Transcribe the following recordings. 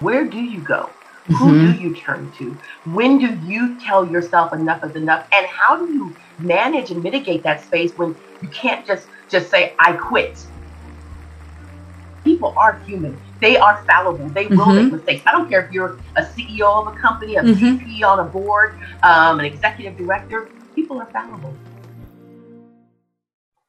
where do you go? Who mm-hmm. do you turn to? When do you tell yourself enough is enough? And how do you manage and mitigate that space when you can't just just say I quit? People are human. They are fallible. They will mm-hmm. make mistakes. I don't care if you're a CEO of a company, a mm-hmm. VP on a board, um, an executive director. People are fallible.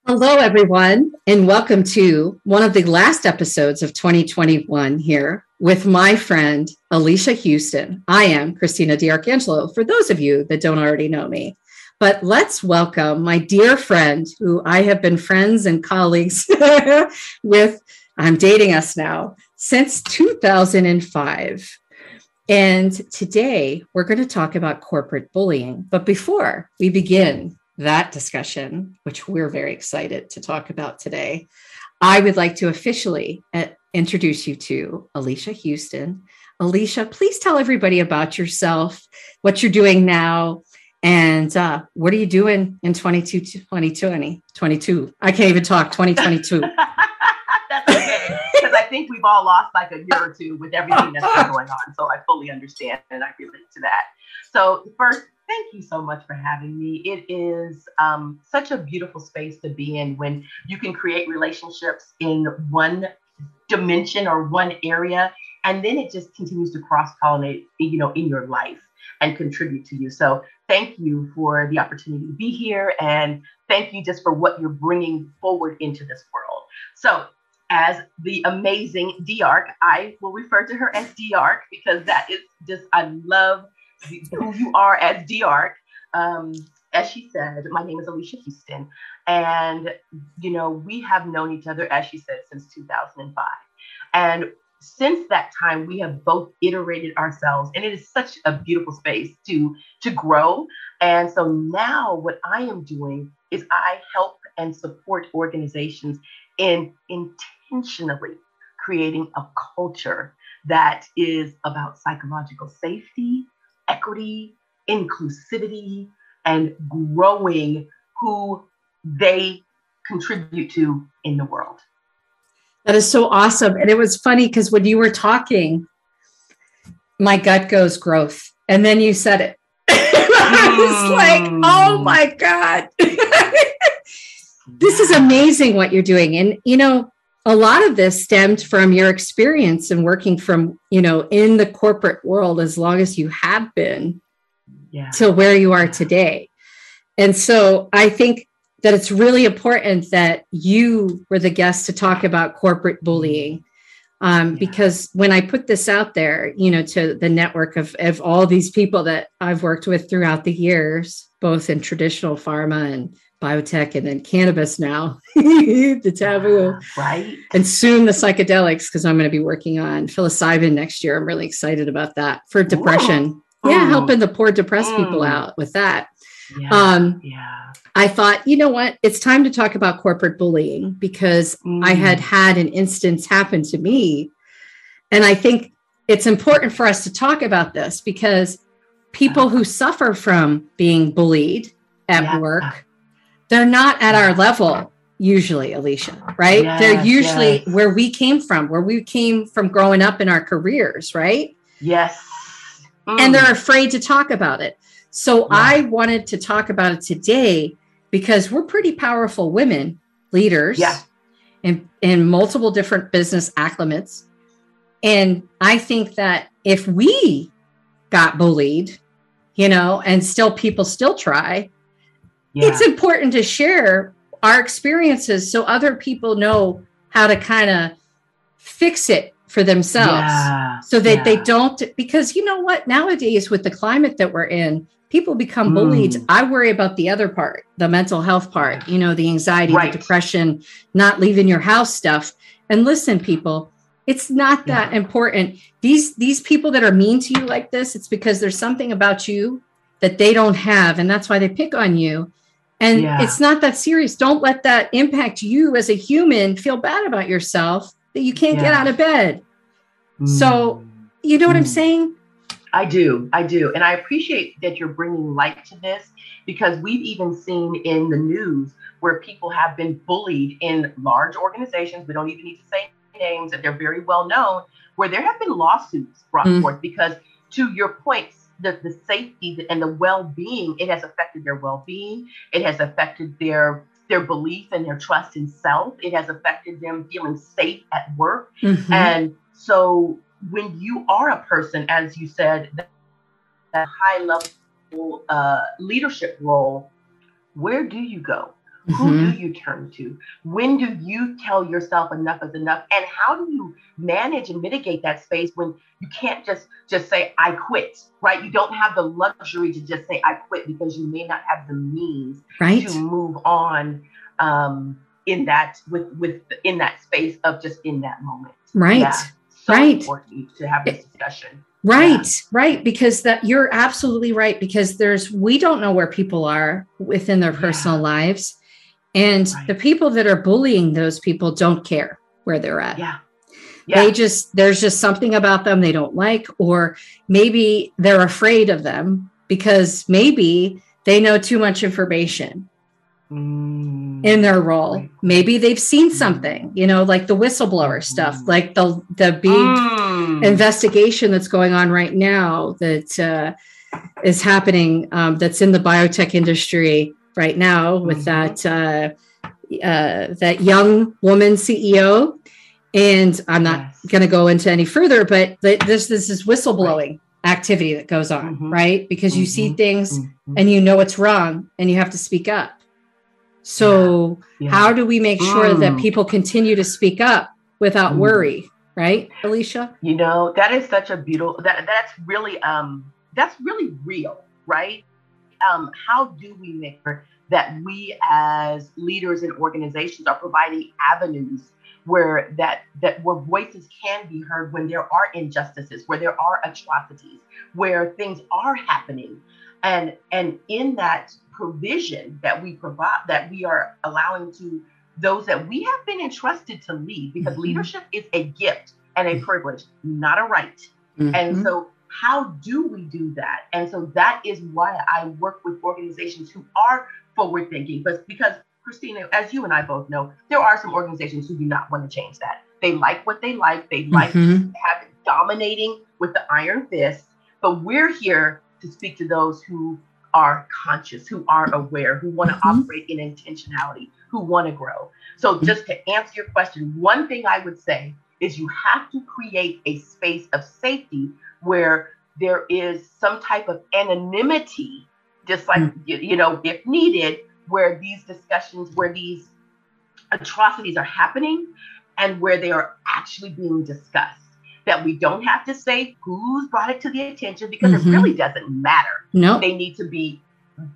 Hello, everyone, and welcome to one of the last episodes of 2021 here with my friend Alicia Houston. I am Christina DiArcangelo, for those of you that don't already know me. But let's welcome my dear friend who I have been friends and colleagues with. I'm dating us now since 2005. And today we're going to talk about corporate bullying. But before we begin, that discussion, which we're very excited to talk about today, I would like to officially introduce you to Alicia Houston. Alicia, please tell everybody about yourself, what you're doing now, and uh, what are you doing in 22, 2020, 22? I can't even talk 2022. that's okay. Because I think we've all lost like a year or two with everything that's been going on. So I fully understand and I relate to that. So, first, Thank you so much for having me. It is um, such a beautiful space to be in when you can create relationships in one dimension or one area, and then it just continues to cross pollinate, you know, in your life and contribute to you. So thank you for the opportunity to be here, and thank you just for what you're bringing forward into this world. So as the amazing DiArc, I will refer to her as DiArc because that is just I love who you are as DiArc. Um, as she said, my name is Alicia Houston, and you know we have known each other, as she said, since 2005. And since that time, we have both iterated ourselves, and it is such a beautiful space to to grow. And so now, what I am doing is I help and support organizations in intentionally creating a culture that is about psychological safety, equity, inclusivity, and growing who they contribute to in the world. That is so awesome. And it was funny because when you were talking, my gut goes growth. And then you said it. I was like, oh hmm. my God. this is amazing what you're doing. And, you know, a lot of this stemmed from your experience and working from you know in the corporate world as long as you have been yeah. to where you are today and so i think that it's really important that you were the guest to talk about corporate bullying um, yeah. because when i put this out there you know to the network of, of all these people that i've worked with throughout the years both in traditional pharma and biotech and then cannabis now, the taboo. Right. And soon the psychedelics, because I'm going to be working on psilocybin next year. I'm really excited about that for depression. Yeah, helping the poor depressed mm. people out with that. Yeah. Um, yeah. I thought, you know what? It's time to talk about corporate bullying because mm. I had had an instance happen to me. And I think it's important for us to talk about this because people who suffer from being bullied at yeah. work they're not at our level usually alicia right yes, they're usually yes. where we came from where we came from growing up in our careers right yes mm. and they're afraid to talk about it so yeah. i wanted to talk about it today because we're pretty powerful women leaders yeah. in, in multiple different business acclimates and i think that if we got bullied you know and still people still try yeah. it's important to share our experiences so other people know how to kind of fix it for themselves yeah. so that yeah. they don't because you know what nowadays with the climate that we're in people become bullied mm. i worry about the other part the mental health part you know the anxiety right. the depression not leaving your house stuff and listen people it's not that yeah. important these these people that are mean to you like this it's because there's something about you that they don't have and that's why they pick on you and it's not that serious. Don't let that impact you as a human feel bad about yourself that you can't yeah. get out of bed. Mm. So, you know what mm. I'm saying? I do. I do. And I appreciate that you're bringing light to this because we've even seen in the news where people have been bullied in large organizations. We don't even need to say names that they're very well known, where there have been lawsuits brought mm. forth because, to your point, the, the safety and the well-being, it has affected their well-being. It has affected their their belief and their trust in self. It has affected them feeling safe at work. Mm-hmm. And so when you are a person, as you said, that, that high level uh, leadership role, where do you go? Mm-hmm. Who do you turn to? When do you tell yourself enough is enough? And how do you manage and mitigate that space when you can't just just say I quit, right? You don't have the luxury to just say I quit because you may not have the means right. to move on um, in that with with in that space of just in that moment. Right. Yeah, so right. important to have this discussion. Right, yeah. right. Because that you're absolutely right. Because there's we don't know where people are within their personal yeah. lives. And right. the people that are bullying those people don't care where they're at. Yeah. yeah. They just, there's just something about them they don't like, or maybe they're afraid of them because maybe they know too much information mm. in their role. Maybe they've seen mm. something, you know, like the whistleblower stuff, mm. like the, the big mm. investigation that's going on right now that uh, is happening, um, that's in the biotech industry right now with mm-hmm. that uh, uh, that young woman CEO. And I'm not yes. going to go into any further, but this this is whistleblowing right. activity that goes on, mm-hmm. right? Because you mm-hmm. see things mm-hmm. and you know it's wrong, and you have to speak up. So, yeah. Yeah. how do we make sure mm. that people continue to speak up without mm. worry, right, Alicia? You know, that is such a beautiful that that's really um that's really real, right? Um, how do we make sure that we as leaders and organizations are providing avenues where that that where voices can be heard when there are injustices where there are atrocities where things are happening and and in that provision that we provide that we are allowing to those that we have been entrusted to lead because mm-hmm. leadership is a gift and a privilege not a right mm-hmm. and so how do we do that? And so that is why I work with organizations who are forward thinking, but because Christina, as you and I both know, there are some organizations who do not want to change that. They like what they like. They like mm-hmm. to have it dominating with the iron fist. But we're here to speak to those who are conscious, who are aware, who want to mm-hmm. operate in intentionality, who want to grow. So, just to answer your question, one thing I would say is you have to create a space of safety where there is some type of anonymity, just like, mm. you, you know, if needed, where these discussions, where these atrocities are happening and where they are actually being discussed. That we don't have to say who's brought it to the attention because mm-hmm. it really doesn't matter. No, they need to be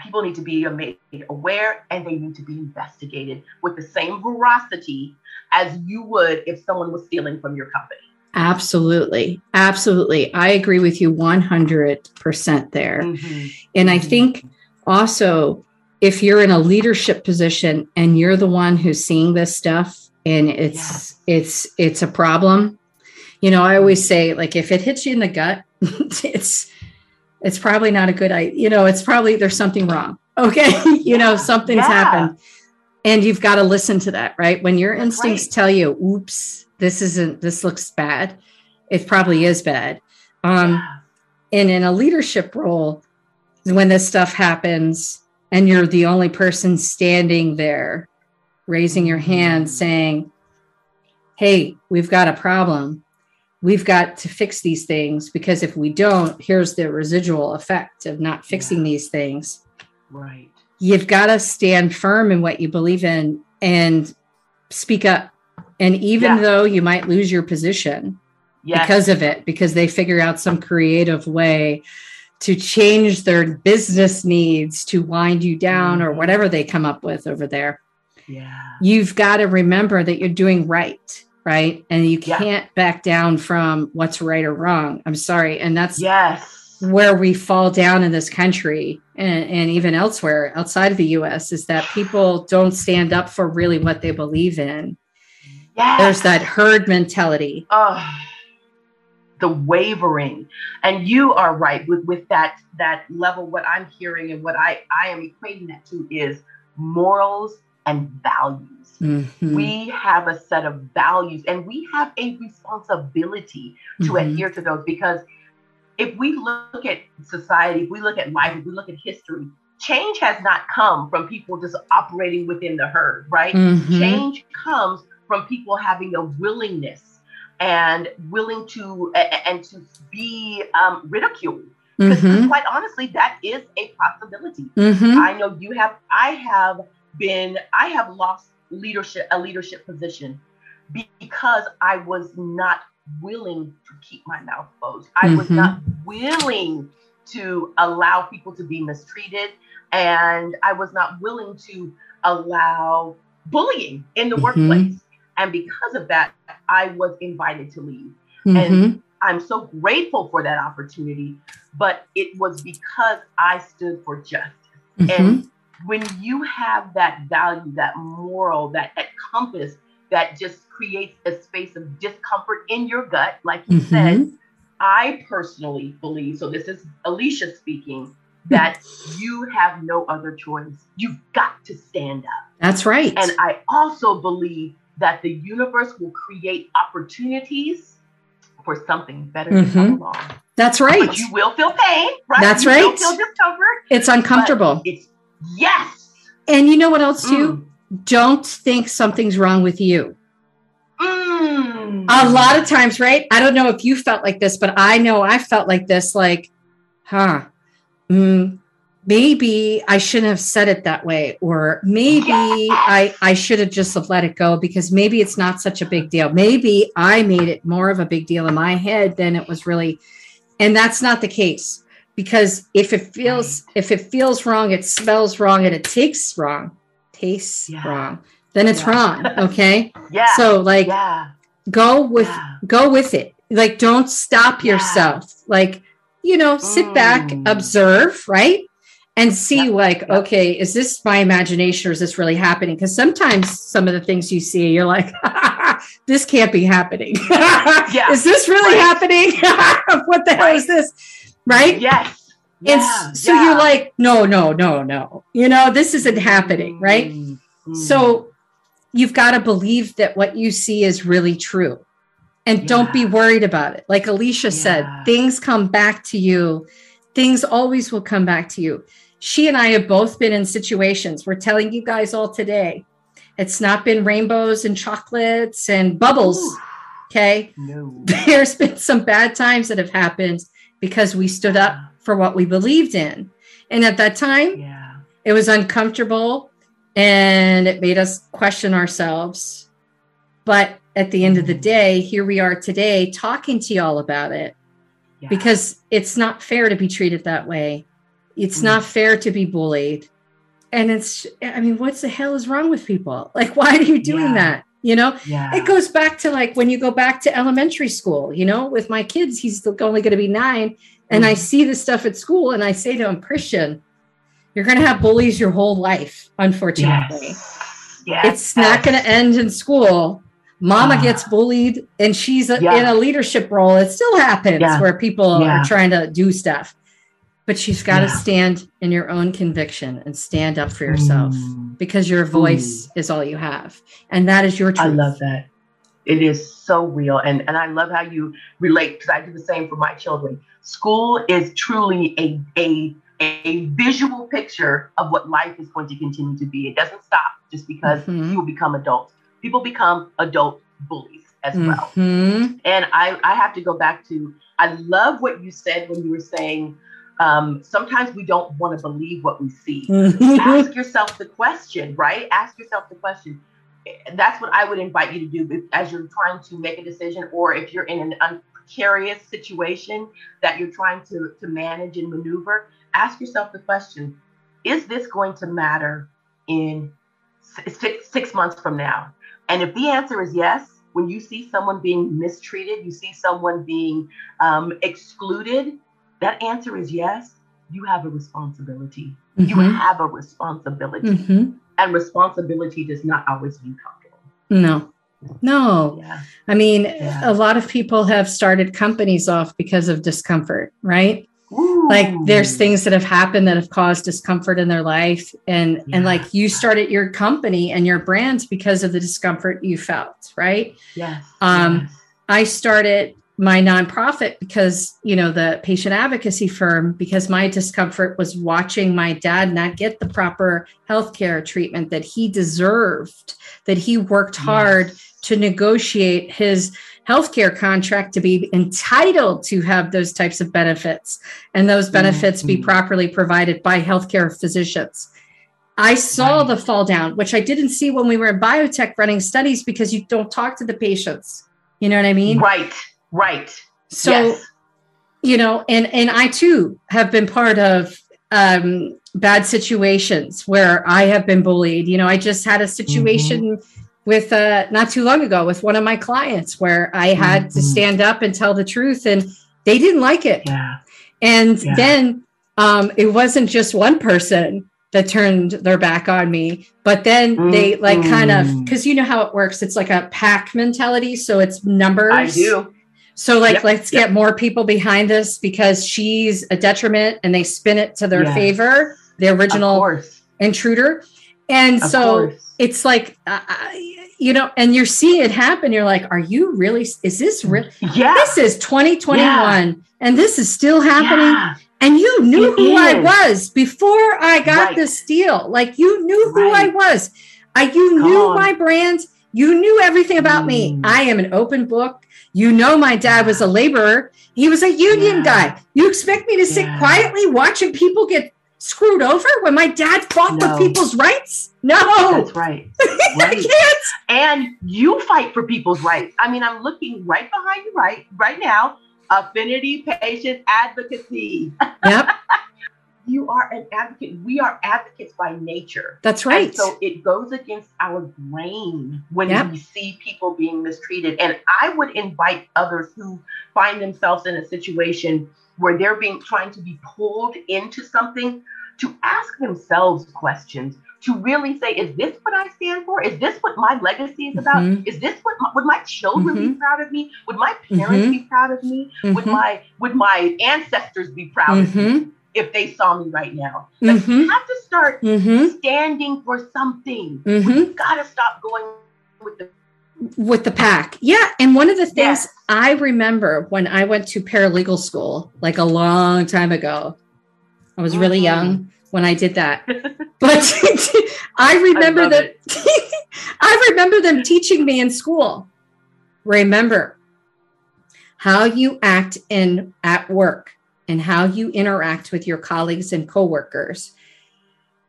people need to be made aware and they need to be investigated with the same veracity as you would if someone was stealing from your company. Absolutely. Absolutely. I agree with you 100% there. Mm-hmm. And I mm-hmm. think also, if you're in a leadership position and you're the one who's seeing this stuff and it's it's it's a problem you know i always say like if it hits you in the gut it's it's probably not a good idea you know it's probably there's something wrong okay? You know something's yeah. happened. And you've got to listen to that right? When your That's instincts right. tell you oops this isn't this looks bad it probably is bad. Um and in a leadership role when this stuff happens and you're the only person standing there raising your hand saying hey we've got a problem we've got to fix these things because if we don't here's the residual effect of not fixing yeah. these things right you've got to stand firm in what you believe in and speak up and even yeah. though you might lose your position yes. because of it, because they figure out some creative way to change their business needs to wind you down mm-hmm. or whatever they come up with over there. Yeah. You've got to remember that you're doing right, right? And you can't yeah. back down from what's right or wrong. I'm sorry. And that's yes. where we fall down in this country and, and even elsewhere outside of the US is that people don't stand up for really what they believe in. Yes. There's that herd mentality. Oh, the wavering. And you are right with, with that that level. What I'm hearing and what I, I am equating that to is morals and values. Mhm. We have a set of values and we have a responsibility to Mhm. adhere to those because if we look at society, if we look at life, if we look at history, change has not come from people just operating within the herd, right? Mhm. Change comes from people having a willingness and willing to and to be um, ridiculed. Because Mhm. quite honestly, that is a possibility. Mhm. I know you have. I have been. I have lost leadership a leadership position because I was not willing to keep my mouth closed. I was Mhm. not willing to allow people to be mistreated, and I was not willing to allow bullying in the Mhm. workplace. And because of that, I was invited to leave. Mhm. I'm so grateful for that opportunity, but it was because I stood for justice. Mhm. And when you have that value, that moral, that, that compass that just creates a space of discomfort in your gut, like you said, Mhm. I personally believe, so this is Alicia speaking, that you have no other choice. You've got to stand up. That's right. And I also believe that the universe will create opportunities for something better to come along. That's Mm-hmm. right. But you will feel pain, right? That's you right. will feel discomfort. It's uncomfortable. It's yes. And you know what else too? Mm. Don't think something's wrong with you. Mm. A lot of times, right? I don't know if you felt like this, but I know I felt like this like, huh, mm, maybe I shouldn't have said it that way. Or maybe Yes. I, I should have just let it go because maybe it's not such a big deal. Maybe I made it more of a big deal in my head than it was really. And that's not the case because if it feels if it feels wrong, it smells wrong, and it tastes wrong, tastes Yeah. wrong, then it's Yeah. wrong. Okay. Yeah. So like yeah. go with go with it like don't stop yourself like you know sit back Mm. observe right and see Yep, like yep. okay is this my imagination or is this really happening because sometimes some of the things you see you're like this can't be happening is this really Right. happening what the hell is this right Yes. and Yeah. so yeah. you're like no no no no you know this isn't happening right Mm. Mm. so you've got to believe that what you see is really true. And don't be worried about it. Like Alicia said, things come back to you. Things always will come back to you. She and I have both been in situations. We're telling you guys all today. It's not been rainbows and chocolates and bubbles. Ooh. Okay. no. There's been some bad times that have happened because we stood up for what we believed in. And at that time, Yeah. it was uncomfortable and it made us question ourselves. But at the end of the day, here we are today talking to y'all about it yeah. because it's not fair to be treated that way. It's Mm. not fair to be bullied. And it's, I mean, what the hell is wrong with people? Like, why are you doing Yeah. that? You know, yeah. it goes back to like when you go back to elementary school, you know, with my kids, he's only going to be nine. And I Mhm. see this stuff at school and I say to him, Christian, you're going to have bullies your whole life, unfortunately. Yes. Yes. It's not going to end in school. Mama gets bullied and she's a, Yeah. in a leadership role. It still happens where people are trying to do stuff. But she's got to Yeah. stand in your own conviction and stand up for yourself Mm. because your voice is all you have. And that is your truth. I love that. It is so real. And, and I love how you relate because I do the same for my children. School is truly a, a, a visual picture of what life is going to continue to be. It doesn't stop just because Mhm. you become adults. People become adult bullies as well. Mhm. And I, I have to go back to, I love what you said when you were saying, um, sometimes we don't want to believe what we see. Ask yourself the question, right? Ask yourself the question. That's what I would invite you to do as you're trying to make a decision, or if you're in an precarious situation that you're trying to, to manage and maneuver. Ask yourself the question Is this going to matter in six, six months from now? And if the answer is yes, when you see someone being mistreated, you see someone being um, excluded, that answer is yes, you have a responsibility. You Mhm. have a responsibility. Mhm. And responsibility does not always mean comfortable. No, no. Yeah. I mean, Yeah. a lot of people have started companies off because of discomfort, right? Ooh. like there's things that have happened that have caused discomfort in their life and Yeah. and like you started your company and your brand because of the discomfort you felt right Yes. Um, yes. i started my nonprofit because you know the patient advocacy firm because my discomfort was watching my dad not get the proper healthcare treatment that he deserved that he worked hard Yes. to negotiate his healthcare contract to be entitled to have those types of benefits and those benefits be Mhm. properly provided by healthcare physicians. I saw the fall down, which I didn't see when we were in biotech running studies because you don't talk to the patients. You know what I mean? Right. Right. So, yes. you know, and and I too have been part of um bad situations where I have been bullied. You know, I just had a situation with uh not too long ago with one of my clients where I had to Mhm. stand up and tell the truth and they didn't like it. Yeah. And Yeah. then um it wasn't just one person that turned their back on me, but then they like kind of Mm. because you know how it works. It's like a pack mentality. So it's numbers. I do. So like Yep, let's yep. get more people behind us because she's a detriment and they spin it to their Yes. favor, the original intruder. And Of so course. it's like uh, you know and you're seeing it happen you're like are you really is this real Yeah. this is 2021 and this is still happening Yeah. and you knew It who I was before I got Right. this deal. Like you knew who I was. I you Come knew on. my brand. You knew everything about me. Mm. I am an open book. You know my dad was a laborer. He was a union Yeah. guy. You expect me to sit Yeah. quietly watching people get screwed over when my dad fought No. for people's rights? No. That's right. I Right. can't. and you fight for people's rights. I mean, I'm looking right behind you, right, right now. Affinity Patient Advocacy. Yep, You are an advocate. We are advocates by nature. that's And right. so it goes against our brain when Yep. we see people being mistreated. And I would invite others who find themselves in a situation where they're being trying to be pulled into something to ask themselves questions to really say, is this what I stand for? Is this what my legacy is about? Mhm. Is this what my, would my children be proud of me? Would my parents Mhm. be proud of me? Would Mhm. my would my ancestors be proud of me Mhm. If they saw me right now? Like, Mhm. you have to start Mhm. standing for something. Mhm. We've got to stop going with the with the pack. Yeah. And one of the things Yes. I remember when I went to paralegal school, like a long time ago, I was really Mhm. young when I did that. But I remember love that I remember them teaching me in school. Remember how you act in at work and how you interact with your colleagues and coworkers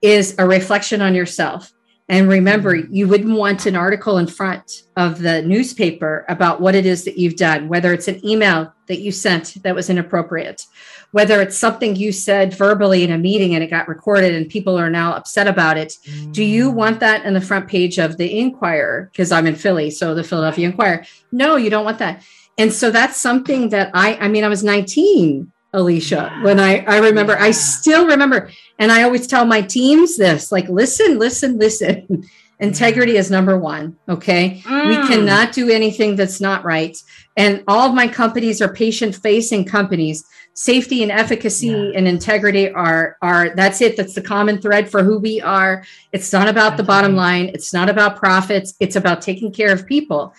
is a reflection on yourself. And remember, mm-hmm. you wouldn't want an article in front of the newspaper about what it is that you've done, whether it's an email that you sent that was inappropriate, whether it's something you said verbally in a meeting and it got recorded and people are now upset about it. Do you mm. want that in the front page of the Inquirer? Because I'm in Philly, so the Philadelphia Inquirer. No, you don't want that. And so that's something that I, I mean, I was 19, Alicia, Yeah. when I, I remember, I still remember. And I always tell my teams this like, listen, listen, listen. Integrity is number one. Okay. We Mm. cannot do anything that's not right. And all of my companies are patient facing companies. Safety and efficacy Yeah. and integrity are are that's it. That's the common thread for who we are. It's not about the bottom right. line. It's not about profits. It's about taking care of people.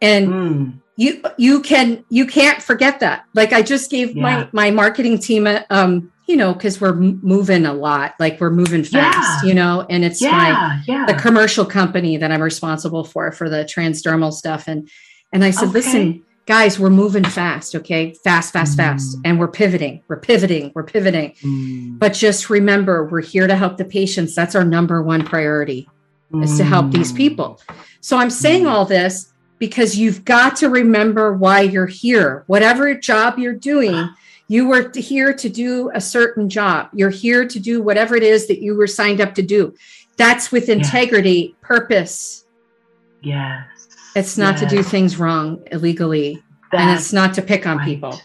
And Mm. You you can you can't forget that. Like I just gave Yeah. my my marketing team a um you know because we're moving a lot. Like we're moving fast. Yeah. You know, and it's my Yeah, yeah. the commercial company that I'm responsible for for the transdermal stuff and and I said Okay. listen guys we're moving fast okay fast fast fast Mm. and we're pivoting we're pivoting we're pivoting Mm. but just remember we're here to help the patients that's our number one priority is to help these Mm. people so I'm saying Mm. all this because you've got to remember why you're here whatever job you're doing you were here to do a certain job you're here to do whatever it is that you were signed up to do that's with integrity purpose Yes. it's not to do things wrong illegally and it's not to pick on right. people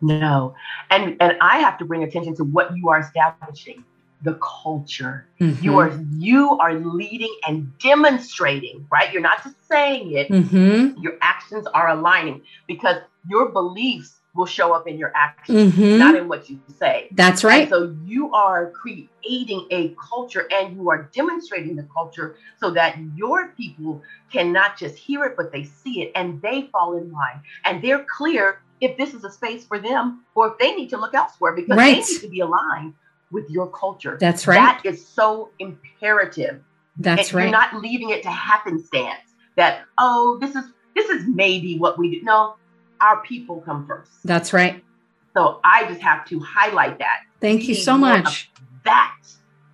No. And and I have to bring attention to what you are establishing. The culture. Mhm. You are you are leading and demonstrating, right? You're not just saying it, Mhm. your actions are aligning because your beliefs will show up in your actions, Mhm. not in what you say. That's And right. so you are creating a culture and you are demonstrating the culture so that your people can not just hear it, but they see it and they fall in line and they're clear if this is a space for them or if they need to look elsewhere because Right. they need to be aligned with your culture. That's right. That is so imperative. That's And You're not leaving it to happenstance that, oh, this is this is maybe what we do. No, our people come first. That's right. So I just have to highlight that. Thank you so much. That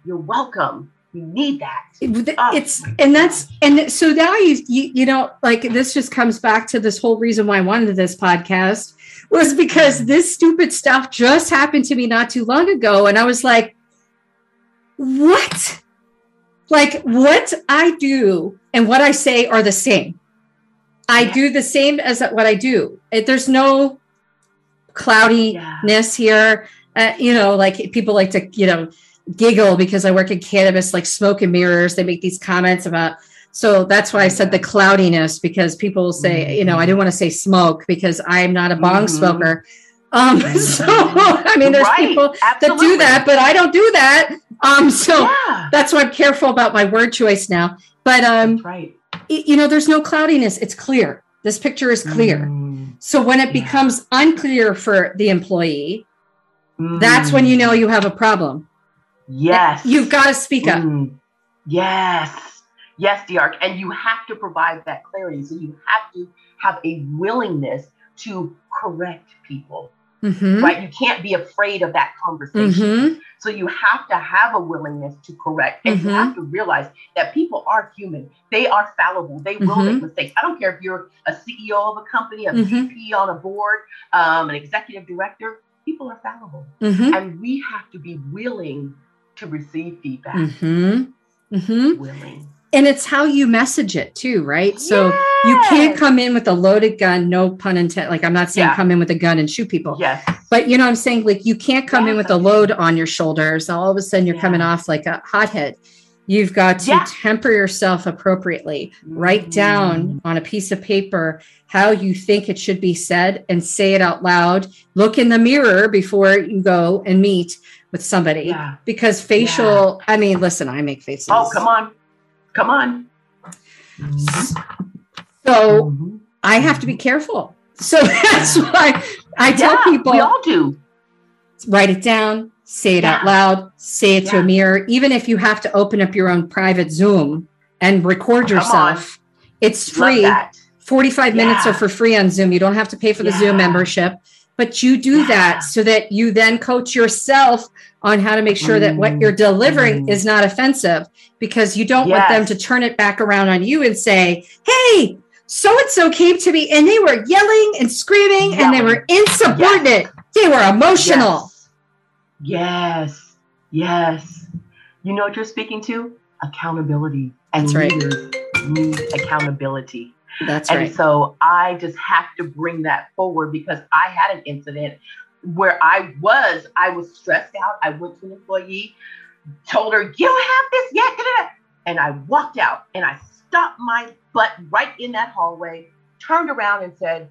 you're welcome. We need that. It- Oh, it's and that's and so now you, you you know like this just comes back to this whole reason why I wanted this podcast was because this stupid stuff just happened to me not too long ago and I was like what like what I do and what I say are the same I Yeah. do the same as what I do It- there's no cloudiness here uh, you know like people like to you know giggle because I work in cannabis, like smoke and mirrors. They make these comments about. So that's why I said the cloudiness because people say, you know, I didn't want to say smoke because I'm not a bong Mhm. smoker. Um, so I mean, there's Right, people that do that, but I don't do that. Um, so yeah, that's why I'm careful about my word choice now. But um, right. y- you know, there's no cloudiness. It's clear. This picture is clear. Mm, So when it Yeah. becomes unclear for the employee, that's mm. when you know you have a problem. Yes, You've got to speak up. Mm, Yes, yes, DiArc, and you have to provide that clarity. So you have to have a willingness to correct people, Mhm. right? You can't be afraid of that conversation. Mhm. So you have to have a willingness to correct, and you Mhm. have to realize that people are human. They are fallible. They will make mistakes. I don't care if you're a CEO of a company, a Mhm. VP on a board, um, an executive director. People are fallible, and we have to be willing to receive feedback. Willing. And it's how you message it too, right? So you can't come in with a loaded gun, no pun intended. Like I'm not saying Yeah. come in with a gun and shoot people, Yes. but you know what I'm saying? Like you can't come in with a load on your shoulders. All of a sudden you're Yeah. coming off like a hothead. You've got to temper yourself appropriately. Write down mm. on a piece of paper how you think it should be said and say it out loud. Look in the mirror before you go and meet with somebody because facial, I mean, listen, I make faces. Oh, come on. Come on. So Mhm. I have to be careful. So that's why I tell Yeah, people we all do. write it down, say it out loud, say it to a mirror, even if you have to open up your own private Zoom and record Come yourself. It's free. that. 45 minutes are for free on Zoom. You don't have to pay for the Zoom membership, but you do Yeah. that so that you then coach yourself on how to make sure that what you're delivering Mm. is not offensive because you don't want them to turn it back around on you and say, hey, so and so came to me and they were yelling and screaming and they were insubordinate. They were emotional. Yes. Yes. You know what you're speaking to? Accountability. And That's right. leaders need accountability. That's and right. so I just have to bring that forward because I had an incident where I was, I was stressed out. I went to an employee, told her, You have this yet. da, da, da." And I walked out and I stopped my butt right in that hallway, turned around and said,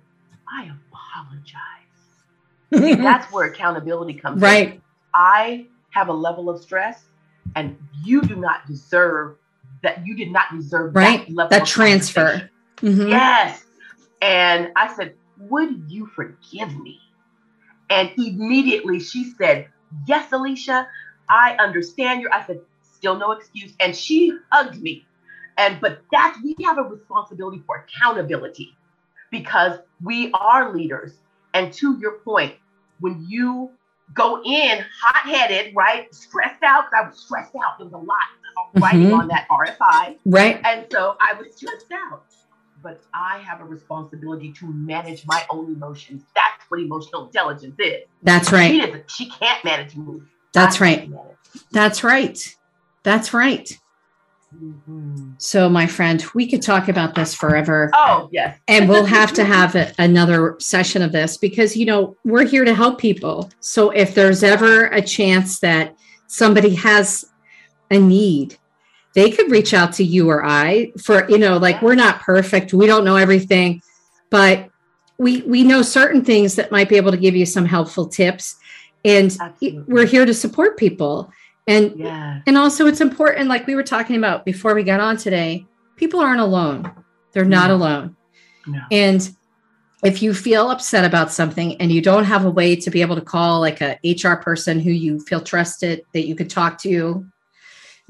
I apologize. That's where accountability comes in. right. I have a level of stress, and you do not deserve that. You did not deserve Right. that level That transfer. Mhm. Yes. And I said, Would you forgive me? And immediately she said, Yes, Alicia, I understand you. I said, Still no excuse. And she hugged me. And but that's we have a responsibility for accountability because we are leaders. And to your point, when you go in hot-headed, right, stressed out, I was stressed out. There was a lot of writing on that RFI. Right. And so I was stressed out. But I have a responsibility to manage my own emotions. That's what emotional intelligence is. That's right. She doesn't, she can't manage me. That's I right. That's right. That's right. Mhm. So, my friend, we could talk about this forever. Oh, yes. and we'll have to have a, another session of this because you know we're here to help people so if there's ever a chance that somebody has a need, they could reach out to you or I for, you know, like we're not perfect. We don't know everything, but we we know certain things that might be able to give you some helpful tips. And Absolutely. we're here to support people. And yeah. and also it's important, like we were talking about before we got on today, people aren't alone. They're not no. alone. No. And if you feel upset about something and you don't have a way to be able to call like a HR person who you feel trusted that you could talk to,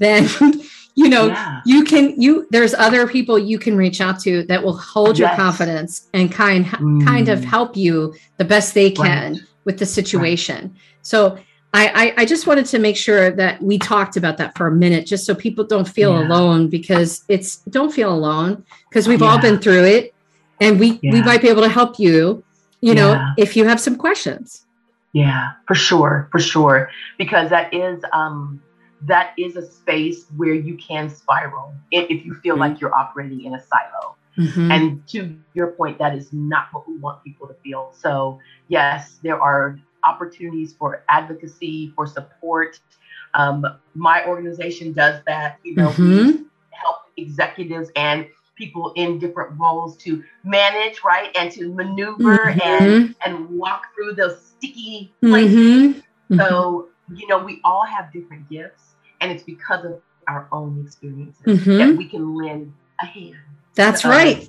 then you know yeah. you can you there's other people you can reach out to that will hold yes. your confidence and kind mm. kind of help you the best they can right. with the situation. Right. So I, I, just wanted to make sure that we talked about that for a minute, just so people don't feel yeah. alone because it's don't feel alone because we've yeah. all been through it and we we might be able to help you you know if you have some questions yeah for sure for sure because that is um that is a space where you can spiral if you feel mm-hmm. like you're operating in a silo mm-hmm. and to your point that is not what we want people to feel so yes there are opportunities for advocacy for support um, my organization does that you know mm-hmm. help executives and people in different roles to manage, right, and to maneuver mm-hmm. and and walk through those sticky places. Mm-hmm. So you know, we all have different gifts, and it's because of our own experiences mm-hmm. that we can lend a hand. That's right.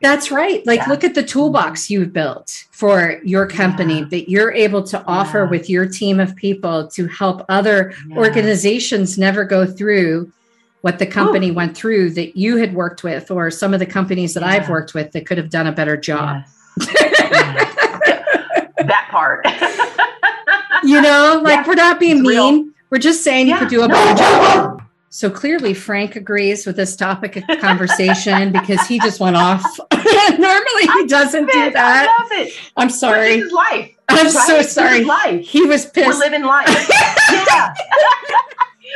That's right. Like, yeah. look at the toolbox you've built for your company yeah. that you're able to offer yeah. with your team of people to help other organizations never go through what the company Ooh. went through that you had worked with or some of the companies that. I've worked with that could have done a better job. Yes. that part. you know, like we're not being it's mean. Real. We're just saying yeah. you could do a better job. So clearly Frank agrees with this topic of conversation because he just went off. Normally he doesn't do that. I love it. I'm sorry. This is life. I'm right? so sorry. Life. He was pissed. We're living life. yeah.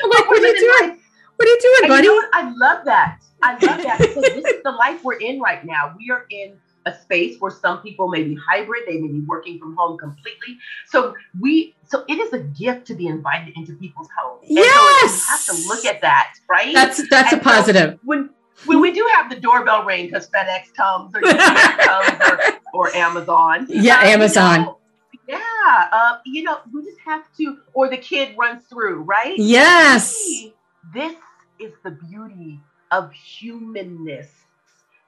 I'm like, what are you doing? What are you doing, buddy? You know I love that. I love that because this is the life we're in right now. We are in a space where some people may be hybrid, they may be working from home completely. So we so it is a gift to be invited into people's homes. Yes. So have to look at that, right? That's that's and a positive. So when when we do have the doorbell ring because FedEx comes or, comes or, or Amazon. Yeah, uh, Amazon. You know, yeah, uh, you know, we just have to, or the kid runs through, right? Yes. This is the beauty of humanness.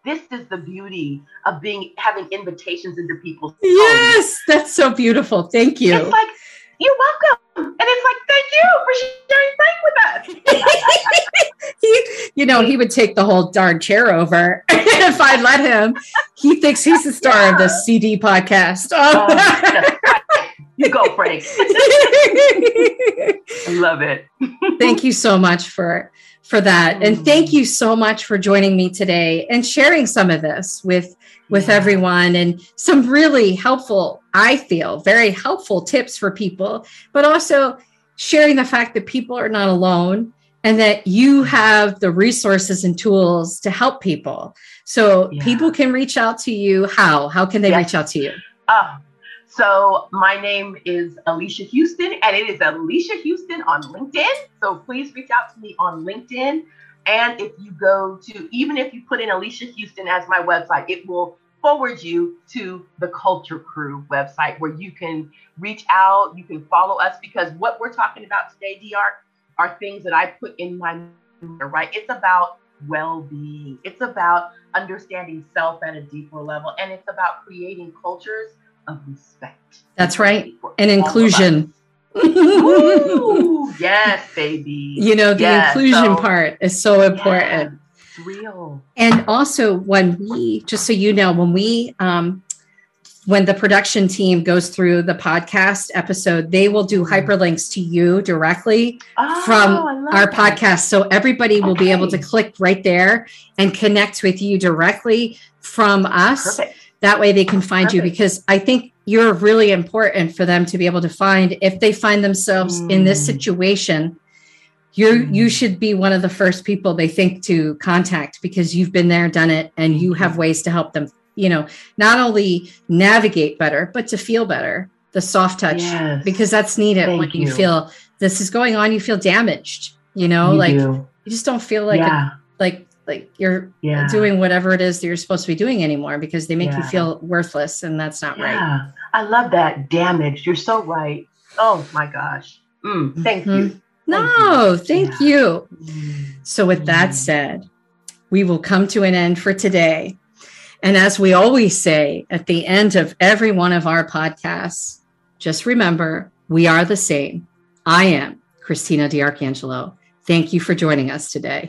This is the beauty of being having invitations into people's yes, homes. that's so beautiful. Thank you. It's like you're welcome, and it's like thank you for sharing Frank with us. he, you know, he would take the whole darn chair over if I let him. He thinks he's the star yeah. of the CD podcast. Oh. You go, Frank. I love it. thank you so much for for that, and thank you so much for joining me today and sharing some of this with with yeah. everyone and some really helpful, I feel, very helpful tips for people, but also sharing the fact that people are not alone and that you have the resources and tools to help people. So yeah. people can reach out to you. How? How can they yes. reach out to you? Uh, so my name is Alicia Houston, and it is Alicia Houston on LinkedIn. So please reach out to me on LinkedIn. And if you go to, even if you put in Alicia Houston as my website, it will forward you to the Culture Crew website where you can reach out, you can follow us because what we're talking about today, DR, are things that I put in my right. It's about well-being. It's about understanding self at a deeper level, and it's about creating cultures of respect. That's right. And inclusion. Ooh, yes, baby. You know, the yes, inclusion so, part is so important. Real. And also when we, just so you know, when we um when the production team goes through the podcast episode, they will do mm-hmm. hyperlinks to you directly oh, from our that. podcast. So everybody will okay. be able to click right there and connect with you directly from us. Perfect that way they can find Perfect. you because I think you're really important for them to be able to find if they find themselves mm. in this mm. situation you mm. you should be one of the first people they think to contact because you've been there done it and you have mm-hmm. ways to help them you know not only navigate better but to feel better the soft touch yes. because that's needed Thank when you. you. feel this is going on, you feel damaged. You know, You like do. you just don't feel like yeah, like like you're yeah. doing whatever it is that you're supposed to be doing anymore because they make you feel worthless, and that's not right. Yeah, I love that. Damaged. You're so right. Oh my gosh. Mm, thank you. No, thank Yeah. you. Mm. So, with that Mm. said, we will come to an end for today. And as we always say at the end of every one of our podcasts, just remember we are the same. I am Christina DiArcangelo. Thank you for joining us today.